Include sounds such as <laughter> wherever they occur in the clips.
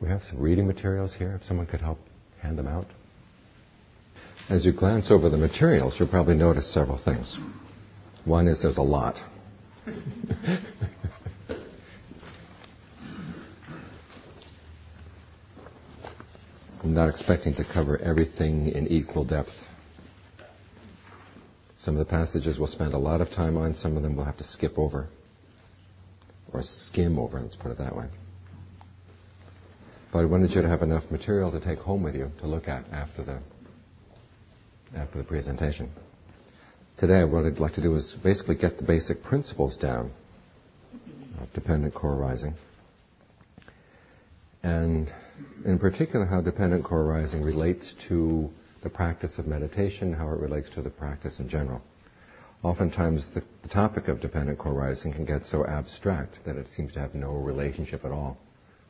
We have some reading materials here, if someone could help hand them out. As you glance over the materials, you'll probably notice several things. One is there's a lot. <laughs> I'm not expecting to cover everything in equal depth. Some of the passages we'll spend a lot of time on, some of them we'll have to skip over or skim over, let's put it that way. But I wanted you to have enough material to take home with you to look at after the after the presentation. Today, what I'd like to do is basically get the basic principles down of dependent co-arising. And in particular, how dependent co-arising relates to the practice of meditation, how it relates to the practice in general. Oftentimes, the, the topic of dependent co-arising can get so abstract that it seems to have no relationship at all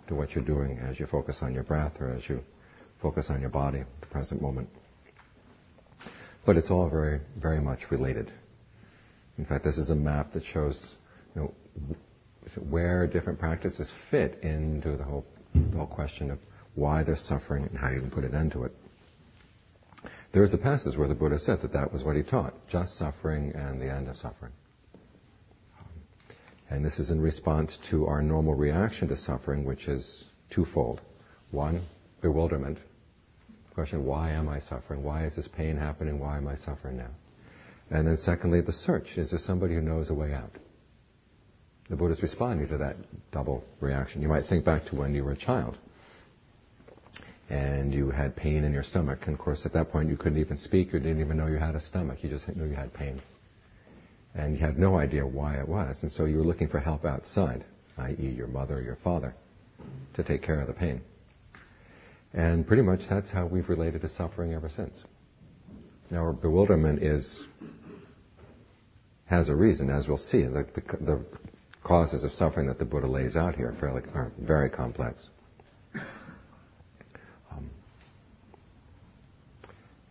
to what you're doing as you focus on your breath or as you focus on your body, the present moment. But it's all very, very much related. In fact, this is a map that shows you know, where different practices fit into the whole, the whole question of why there's suffering and how you can put an end to it. There is a passage where the Buddha said that that was what he taught just suffering and the end of suffering. And this is in response to our normal reaction to suffering, which is twofold. One, bewilderment. Question, why am I suffering? Why is this pain happening? Why am I suffering now? And then secondly, the search. Is there somebody who knows a way out? The Buddha is responding to that double reaction. You might think back to when you were a child and you had pain in your stomach. And of course, at that point, you couldn't even speak or didn't even know you had a stomach. You just knew you had pain. And you had no idea why it was. And so you were looking for help outside, i.e., your mother or your father, to take care of the pain. And pretty much that's how we've related to suffering ever since. Now, our bewilderment is has a reason, as we'll see. The, the, the causes of suffering that the Buddha lays out here are, fairly, are very complex.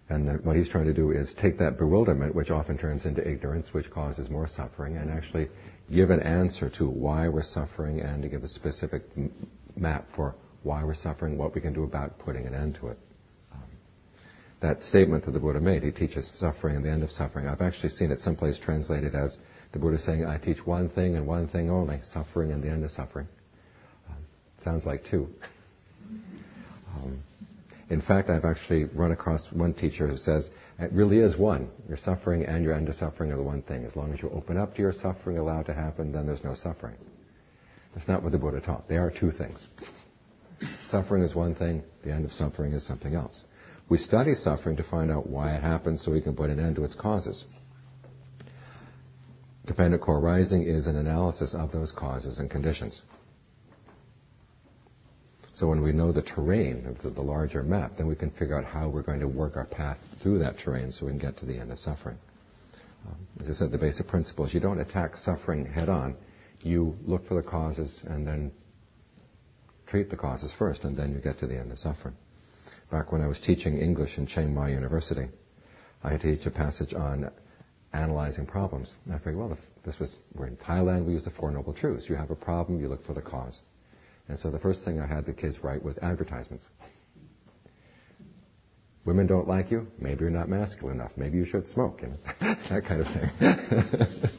And what he's trying to do is take that bewilderment, which often turns into ignorance, which causes more suffering, and actually give an answer to why we're suffering and to give a specific map for why we're suffering, what we can do about putting an end to it. Um, that statement that the Buddha made, he teaches suffering and the end of suffering. I've actually seen it someplace translated as the Buddha saying, I teach one thing and one thing only, suffering and the end of suffering. Um, sounds like two. <laughs> Um, in fact, I've actually run across one teacher who says, it really is one. Your suffering and your end of suffering are the one thing. As long as you open up to your suffering, allow it to happen, then there's no suffering. That's not what the Buddha taught. They are two things. Suffering is one thing, the end of suffering is something else. We study suffering to find out why it happens so we can put an end to its causes. Dependent co-arising is an analysis of those causes and conditions. So when we know the terrain of the, the, larger map, then we can figure out how we're going to work our path through that terrain so we can get to the end of suffering. Um, as I said, the basic principle is you don't attack suffering head on. You look for the causes and then treat the causes first, and then you get to the end of suffering. Back when I was teaching English in Chiang Mai University, I had to teach a passage on analyzing problems. And I figured, well, this was, we're in Thailand, we use the Four Noble Truths. You have a problem, you look for the cause. And so the first thing I had the kids write was advertisements. Women don't like you, maybe you're not masculine enough, maybe you should smoke, and <laughs> that kind of thing.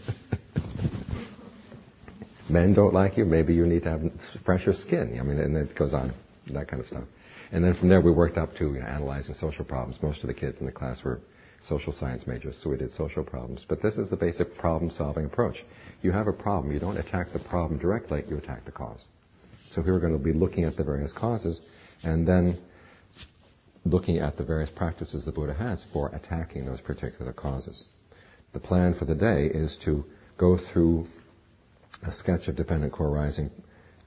<laughs> Men don't like you, maybe you need to have fresher skin. I mean, and it goes on, that kind of stuff. And then from there we worked up to you know, analyzing social problems. Most of the kids in the class were social science majors, so we did social problems. But this is the basic problem solving approach. You have a problem, you don't attack the problem directly, you attack the cause. So here we're going to be looking at the various causes and then looking at the various practices the Buddha has for attacking those particular causes. The plan for the day is to go through a sketch of dependent co-arising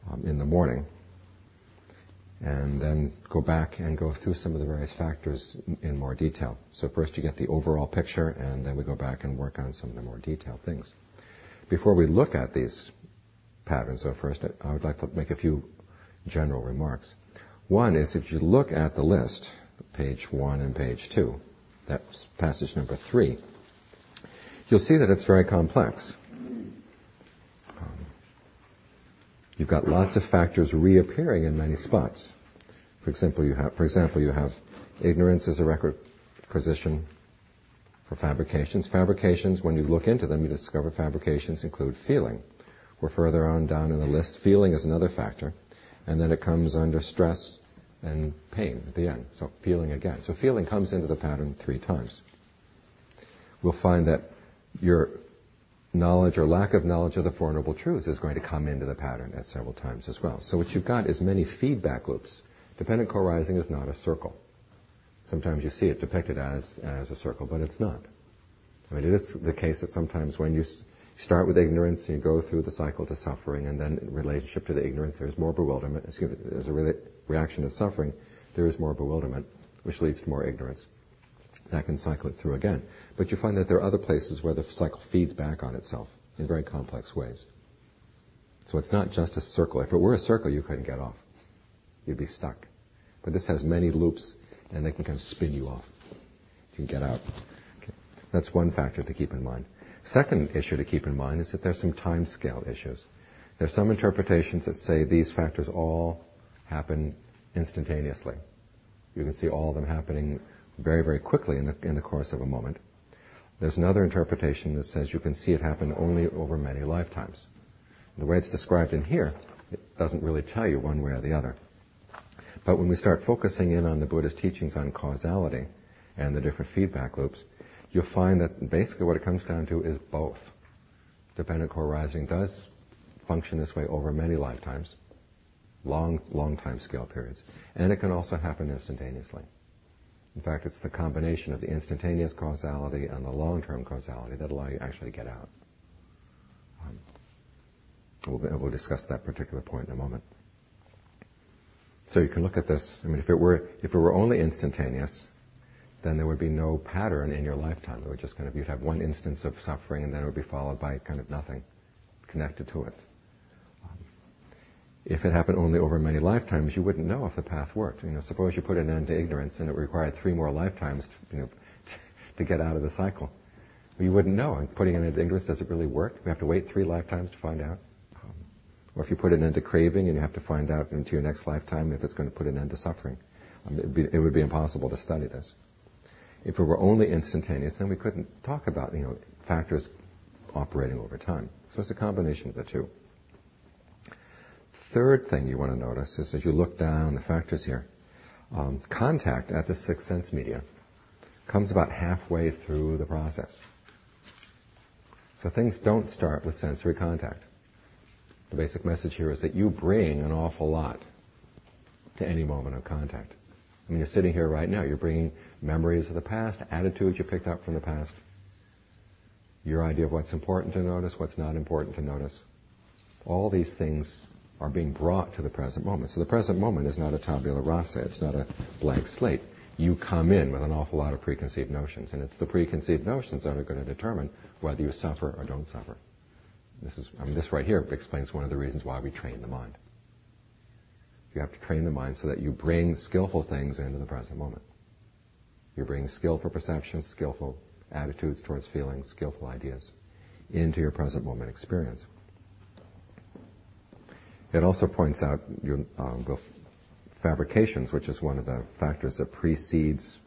um, in the morning and then go back and go through some of the various factors in more detail. So first you get the overall picture and then we go back and work on some of the more detailed things. Before we look at these pattern. So first, I would like to make a few general remarks. One is if you look at the list, page one and page two, that's passage number three, you'll see that it's very complex. Um, you've got lots of factors reappearing in many spots. For example, you have, for example, you have ignorance as a requisition for fabrications. Fabrications, when you look into them, you discover fabrications include feeling. We're further on down in the list. Feeling is another factor. And then it comes under stress and pain at the end. So feeling again. So feeling comes into the pattern three times. We'll find that your knowledge or lack of knowledge of the Four Noble Truths is going to come into the pattern at several times as well. So what you've got is many feedback loops. Dependent co-arising is not a circle. Sometimes you see it depicted as, as a circle, but it's not. I mean, it is the case that sometimes when you start with ignorance and you go through the cycle to suffering, and then in relationship to the ignorance, there's more bewilderment. Excuse me, there's a re- reaction to suffering, there is more bewilderment, which leads to more ignorance. That can cycle it through again. But you find that there are other places where the cycle feeds back on itself in very complex ways. So it's not just a circle. If it were a circle, you couldn't get off. You'd be stuck. But this has many loops, and they can kind of spin you off. You can get out. Okay. That's one factor to keep in mind. Second issue to keep in mind is that there's some time scale issues. There's some interpretations that say these factors all happen instantaneously. You can see all of them happening very, very quickly in the, in the course of a moment. There's another interpretation that says you can see it happen only over many lifetimes. The way it's described in here, it doesn't really tell you one way or the other. But when we start focusing in on the Buddha's teachings on causality and the different feedback loops, you'll find that basically what it comes down to is both. Dependent co-arising does function this way over many lifetimes, long, long time scale periods. And it can also happen instantaneously. In fact, it's the combination of the instantaneous causality and the long-term causality that allow you actually to get out. Um, we'll, we'll discuss that particular point in a moment. So you can look at this. I mean, if it were if it were only instantaneous, then there would be no pattern in your lifetime. It would just kind of you'd have one instance of suffering, and then it would be followed by kind of nothing connected to it. If it happened only over many lifetimes, you wouldn't know if the path worked. You know, suppose you put an end to ignorance, and it required three more lifetimes, to, you know, <laughs> to get out of the cycle. You wouldn't know. And putting an end to ignorance, does it really work? We have to wait three lifetimes to find out. Um, or if you put an end to craving, and you have to find out into your next lifetime if it's going to put an end to suffering. Um, be, it would be impossible to study this. If it were only instantaneous, then we couldn't talk about, you know, factors operating over time. So it's a combination of the two. Third thing you want to notice is as you look down the factors here, um, contact at the sixth sense media comes about halfway through the process. So things don't start with sensory contact. The basic message here is that you bring an awful lot to any moment of contact. I mean, you're sitting here right now. You're bringing memories of the past, attitudes you picked up from the past, your idea of what's important to notice, what's not important to notice. All these things are being brought to the present moment. So the present moment is not a tabula rasa. It's not a blank slate. You come in with an awful lot of preconceived notions, and it's the preconceived notions that are going to determine whether you suffer or don't suffer. This is, I mean, this right here explains one of the reasons why we train the mind. You have to train the mind so that you bring skillful things into the present moment. You bring skillful perceptions, skillful attitudes towards feelings, skillful ideas into your present moment experience. It also points out your, um, fabrications, which is one of the factors that precedes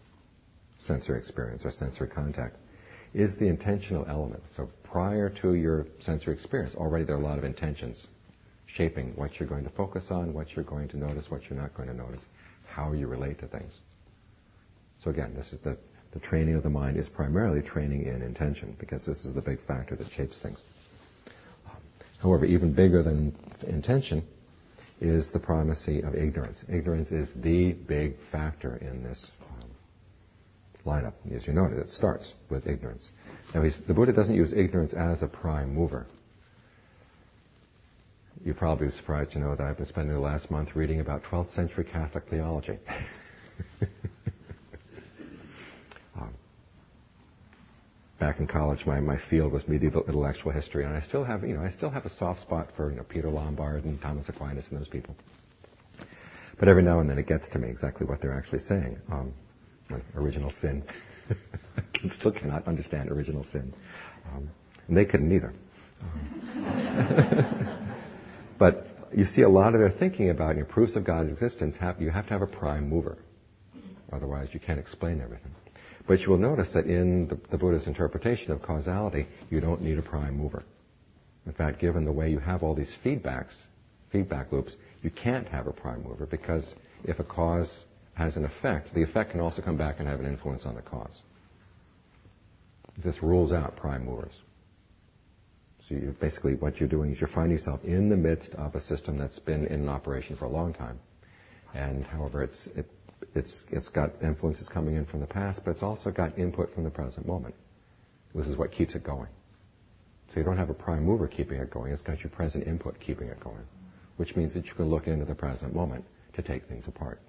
sensory experience or sensory contact, is the intentional element. So prior to your sensory experience, already there are a lot of intentions shaping what you're going to focus on, what you're going to notice, what you're not going to notice, how you relate to things. So again, this is the, the training of the mind is primarily training in intention because this is the big factor that shapes things. However, even bigger than intention is the primacy of ignorance. Ignorance is the big factor in this um, lineup. As you noted, it starts with ignorance. Now, the Buddha doesn't use ignorance as a prime mover you're probably surprised to know that I've been spending the last month reading about 12th century Catholic theology. <laughs> um, back in college, my, my field was medieval intellectual history, and I still have, you know, I still have a soft spot for you know, Peter Lombard and Thomas Aquinas and those people. But every now and then it gets to me exactly what they're actually saying. Um, original sin. <laughs> I still cannot understand original sin. Um, and they couldn't either. <laughs> But you see a lot of their thinking about your proofs of God's existence, have, you have to have a prime mover. Otherwise, you can't explain everything. But you will notice that in the, the Buddha's interpretation of causality, you don't need a prime mover. In fact, given the way you have all these feedbacks, feedback loops, you can't have a prime mover because if a cause has an effect, the effect can also come back and have an influence on the cause. This rules out prime movers. So you, basically what you're doing is you're finding yourself in the midst of a system that's been in operation for a long time. And however, it's, it, it's, it's got influences coming in from the past, but it's also got input from the present moment. This is what keeps it going. So you don't have a prime mover keeping it going, it's got your present input keeping it going, which means that you can look into the present moment to take things apart.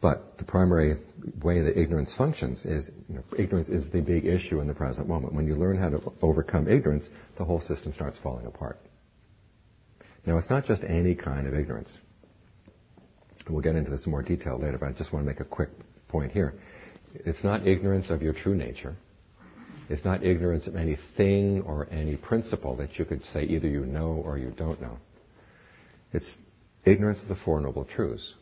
But the primary way that ignorance functions is, you know, ignorance is the big issue in the present moment. When you learn how to overcome ignorance, the whole system starts falling apart. Now, it's not just any kind of ignorance. We'll get into this in more detail later, but I just want to make a quick point here. It's not ignorance of your true nature. It's not ignorance of anything or any principle that you could say either you know or you don't know. It's ignorance of the Four Noble Truths.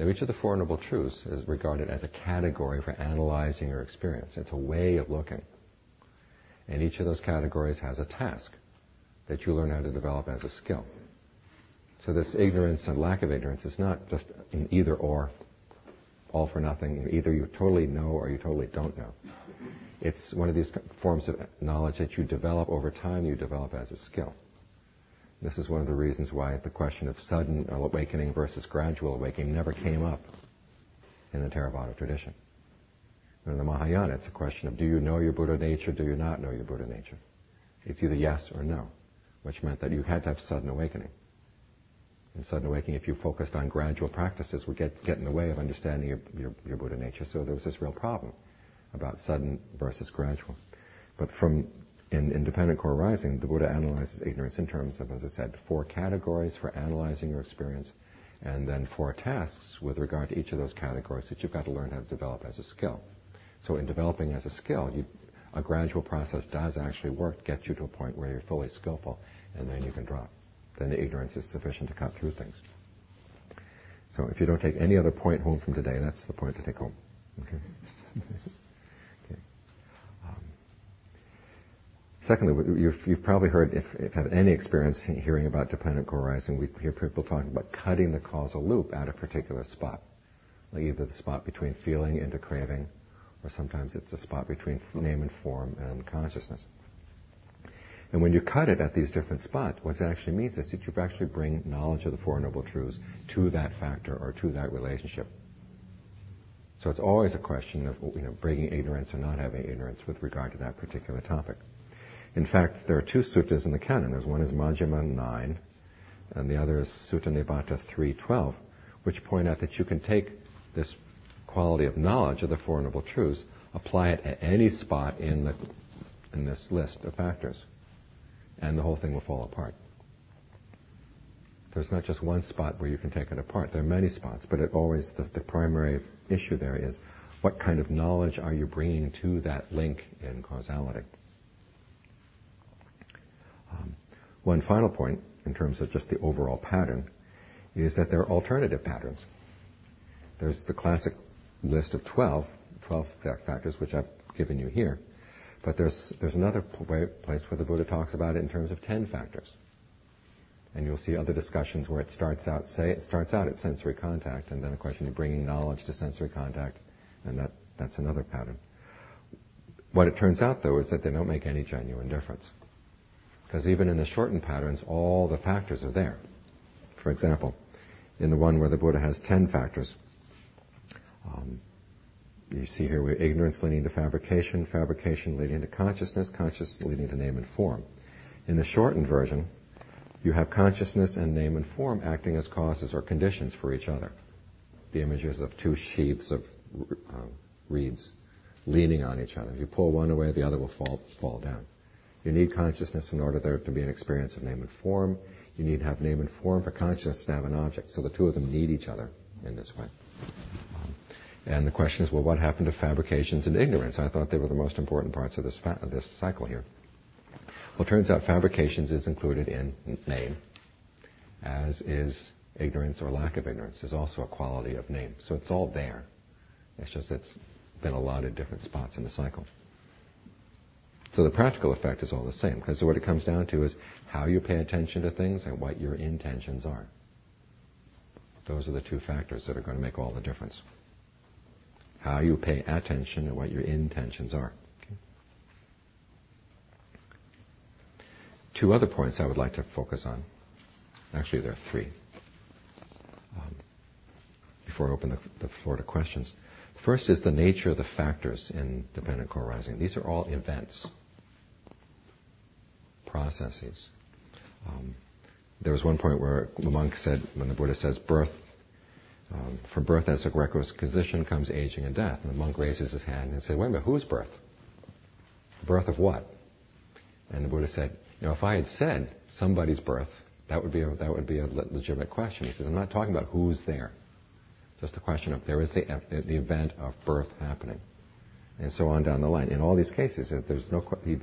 Now, each of the Four Noble Truths is regarded as a category for analyzing your experience. It's a way of looking. And each of those categories has a task that you learn how to develop as a skill. So this ignorance and lack of ignorance is not just an either or, all for nothing. Either you totally know or you totally don't know. It's one of these forms of knowledge that you develop over time, you develop as a skill. This is one of the reasons why the question of sudden awakening versus gradual awakening never came up in the Theravada tradition. In the Mahayana, it's a question of do you know your Buddha nature, do you not know your Buddha nature? It's either yes or no, which meant that you had to have sudden awakening. In sudden awakening, if you focused on gradual practices, would get, get in the way of understanding your, your, your Buddha nature. So there was this real problem about sudden versus gradual. But from in Independent co-arising, the Buddha analyzes ignorance in terms of, as I said, four categories for analyzing your experience, and then four tasks with regard to each of those categories that you've got to learn how to develop as a skill. So in developing as a skill, you, a gradual process does actually work, get you to a point where you're fully skillful, and then you can drop. Then the ignorance is sufficient to cut through things. So if you don't take any other point home from today, that's the point to take home. Okay? <laughs> Secondly, you've, you've probably heard, if, if had any experience hearing about dependent co-arising, we hear people talking about cutting the causal loop at a particular spot. Like either the spot between feeling into craving, or sometimes it's the spot between name and form and consciousness. And when you cut it at these different spots, what it actually means is that you actually bring knowledge of the Four Noble Truths to that factor or to that relationship. So it's always a question of you know, bringing ignorance or not having ignorance with regard to that particular topic. In fact, there are two suttas in the canon. There's one is Majjhima 9, and the other is Sutta Nipata 3.12, which point out that you can take this quality of knowledge of the Four Noble Truths, apply it at any spot in, the, in this list of factors, and the whole thing will fall apart. There's not just one spot where you can take it apart. There are many spots, but it always the, the primary issue there is what kind of knowledge are you bringing to that link in causality. Um, one final point, in terms of just the overall pattern, is that there are alternative patterns. There's the classic list of 12, 12 factors, which I've given you here. But there's, another place where the Buddha talks about it in terms of 10 factors. And you'll see other discussions where it starts out, say, it starts out at sensory contact, and then a question of bringing knowledge to sensory contact, and that, that's another pattern. What it turns out, though, is that they don't make any genuine difference. Because even in the shortened patterns, all the factors are there. For example, in the one where the Buddha has ten factors, um, you see here where ignorance leading to fabrication, fabrication leading to consciousness, consciousness leading to name and form. In the shortened version, you have consciousness and name and form acting as causes or conditions for each other. The images of two sheaths of uh, reeds leaning on each other. If you pull one away, the other will fall, fall down. You need consciousness in order there to be an experience of name and form. You need to have name and form for consciousness to have an object. So the two of them need each other in this way. Um, and the question is, well, what happened to fabrications and ignorance? I thought they were the most important parts of this, fa- of this cycle here. Well, it turns out fabrications is included in name, as is ignorance or lack of ignorance is also a quality of name. So it's all there. It's just it's been a lot of different spots in the cycle. So the practical effect is all the same, because what it comes down to is how you pay attention to things and what your intentions are. Those are the two factors that are going to make all the difference. How you pay attention and what your intentions are. Okay. Two other points I would like to focus on. Actually, there are three. Um, before I open the, the floor to questions. First is the nature of the factors in dependent co-arising. These are all events processes. Um, there was one point where the monk said, when the Buddha says birth, um, from birth as a requisition comes aging and death. And the monk raises his hand and said, wait a minute, whose birth? Birth of what? And the Buddha said, you know, if I had said somebody's birth, that would be a, that would be a legitimate question. He says, I'm not talking about who's there. Just a question of there is the, the event of birth happening. And so on down the line. In all these cases, there's no, he,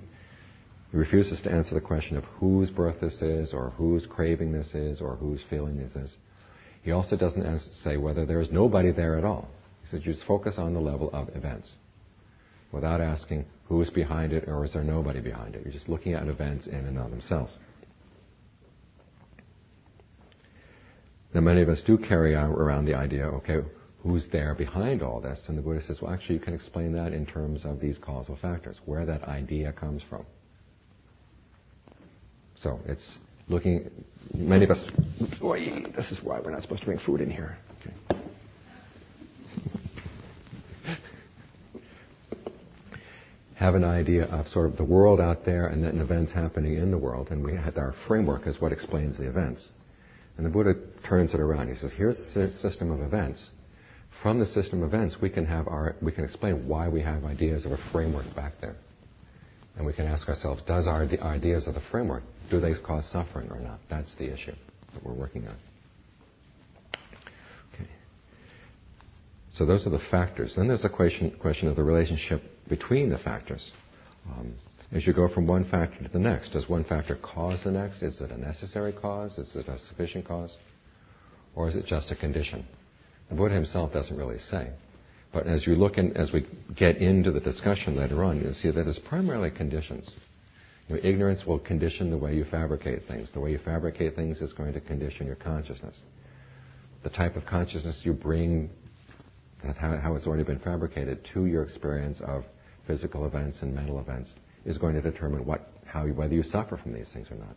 he refuses to answer the question of whose birth this is, or whose craving this is, or whose feeling this is. He also doesn't say whether there is nobody there at all. He says just focus on the level of events without asking who is behind it or is there nobody behind it. You're just looking at events in and of themselves. Now, many of us do carry around the idea, okay, who's there behind all this? And the Buddha says, well, actually, you can explain that in terms of these causal factors, where that idea comes from. So it's looking, many of us, this is why we're not supposed to bring food in here. Okay. Have an idea of sort of the world out there and then events happening in the world, and we have our framework is what explains the events. And the Buddha turns it around. He says, here's a system of events. From the system of events, we can have our, we can explain why we have ideas of a framework back there. And we can ask ourselves, does our ideas of the framework, do they cause suffering or not? That's the issue that we're working on. Okay. So those are the factors. Then there's a question, question of the relationship between the factors. Um, as you go from one factor to the next, does one factor cause the next? Is it a necessary cause? Is it a sufficient cause? Or is it just a condition? The Buddha himself doesn't really say. But as you look in, as we get into the discussion later on, you'll see that it's primarily conditions. You know, ignorance will condition the way you fabricate things. The way you fabricate things is going to condition your consciousness. The type of consciousness you bring, how, how it's already been fabricated, to your experience of physical events and mental events is going to determine what, how, whether you suffer from these things or not.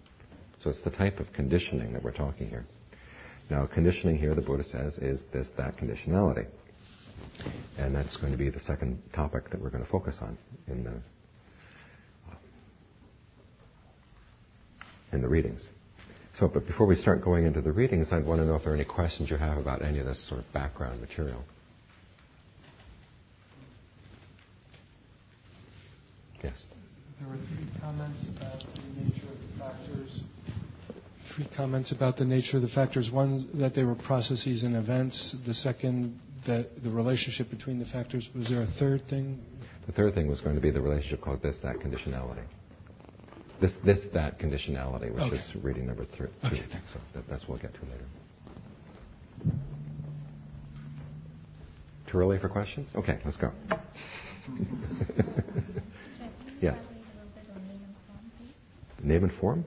So it's the type of conditioning that we're talking here. Now, conditioning here, the Buddha says, is this, that conditionality. And that's going to be the second topic that we're going to focus on in the uh, in the readings. So, but before we start going into the readings, I'd want to know if there are any questions you have about any of this sort of background material. Yes. There were three comments about the nature of the factors. Three comments about the nature of the factors. One, that they were processes and events. The second, that the relationship between the factors. Was there a third thing? The third thing was going to be the relationship called this, that conditionality. This, this, that conditionality, which Okay. is reading number three. Okay, two. thanks. So that, that's what we'll get to later. Too early for questions? Okay, let's go. <laughs> Yes. Name and form?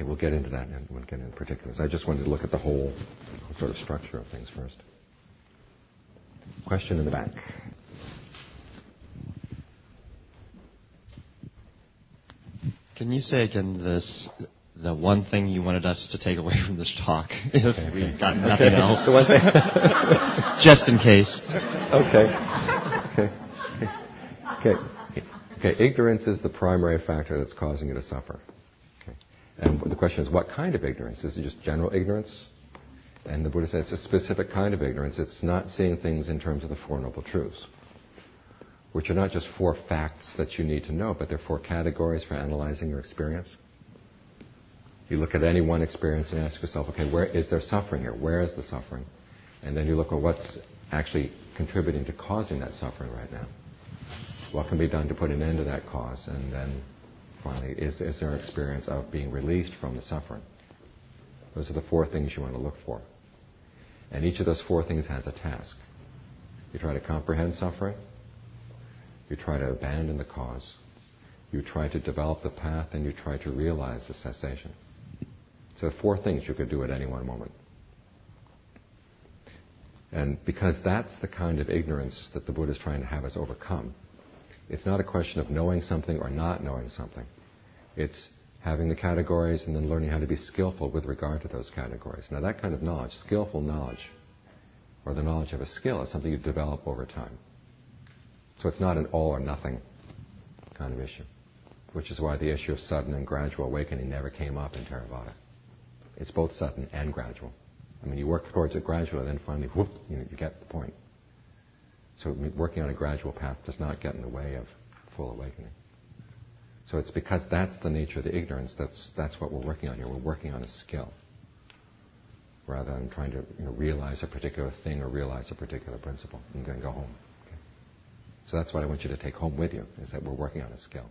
Okay, we'll get into that and we'll get into particulars. I just wanted to look at the whole sort of structure of things first. Question in the back. Can you say again this, the one thing you wanted us to take away from this talk, <laughs> if we got nothing else, The one thing. <laughs> just in case? okay. Okay. Okay. Okay. Ignorance is the primary factor that's causing you to suffer. And the question is, what kind of ignorance? Is it just general ignorance? And the Buddha says it's a specific kind of ignorance. It's not seeing things in terms of the Four Noble Truths, which are not just four facts that you need to know, but they're four categories for analyzing your experience. You look at any one experience and ask yourself, okay, where is there suffering here? Where is the suffering? And then you look at what's actually contributing to causing that suffering right now. What can be done to put an end to that cause? And then finally, is, is an experience of being released from the suffering? Those are the four things you want to look for. And each of those four things has a task. You try to comprehend suffering. You try to abandon the cause. You try to develop the path and you try to realize the cessation. So four things you could do at any one moment. And because that's the kind of ignorance that the Buddha is trying to have us overcome, it's not a question of knowing something or not knowing something. It's having the categories and then learning how to be skillful with regard to those categories. Now, that kind of knowledge, skillful knowledge, or the knowledge of a skill, is something you develop over time. So it's not an all or nothing kind of issue, which is why the issue of sudden and gradual awakening never came up in Theravada. It's both sudden and gradual. I mean, you work towards it gradually, and then finally, whoop, you, you get the point. So working on a gradual path does not get in the way of full awakening. So it's because that's the nature of the ignorance that's that's what we're working on here. We're working on a skill rather than trying to you know, realize a particular thing or realize a particular principle and then go home. Okay? So that's what I want you to take home with you is that we're working on a skill.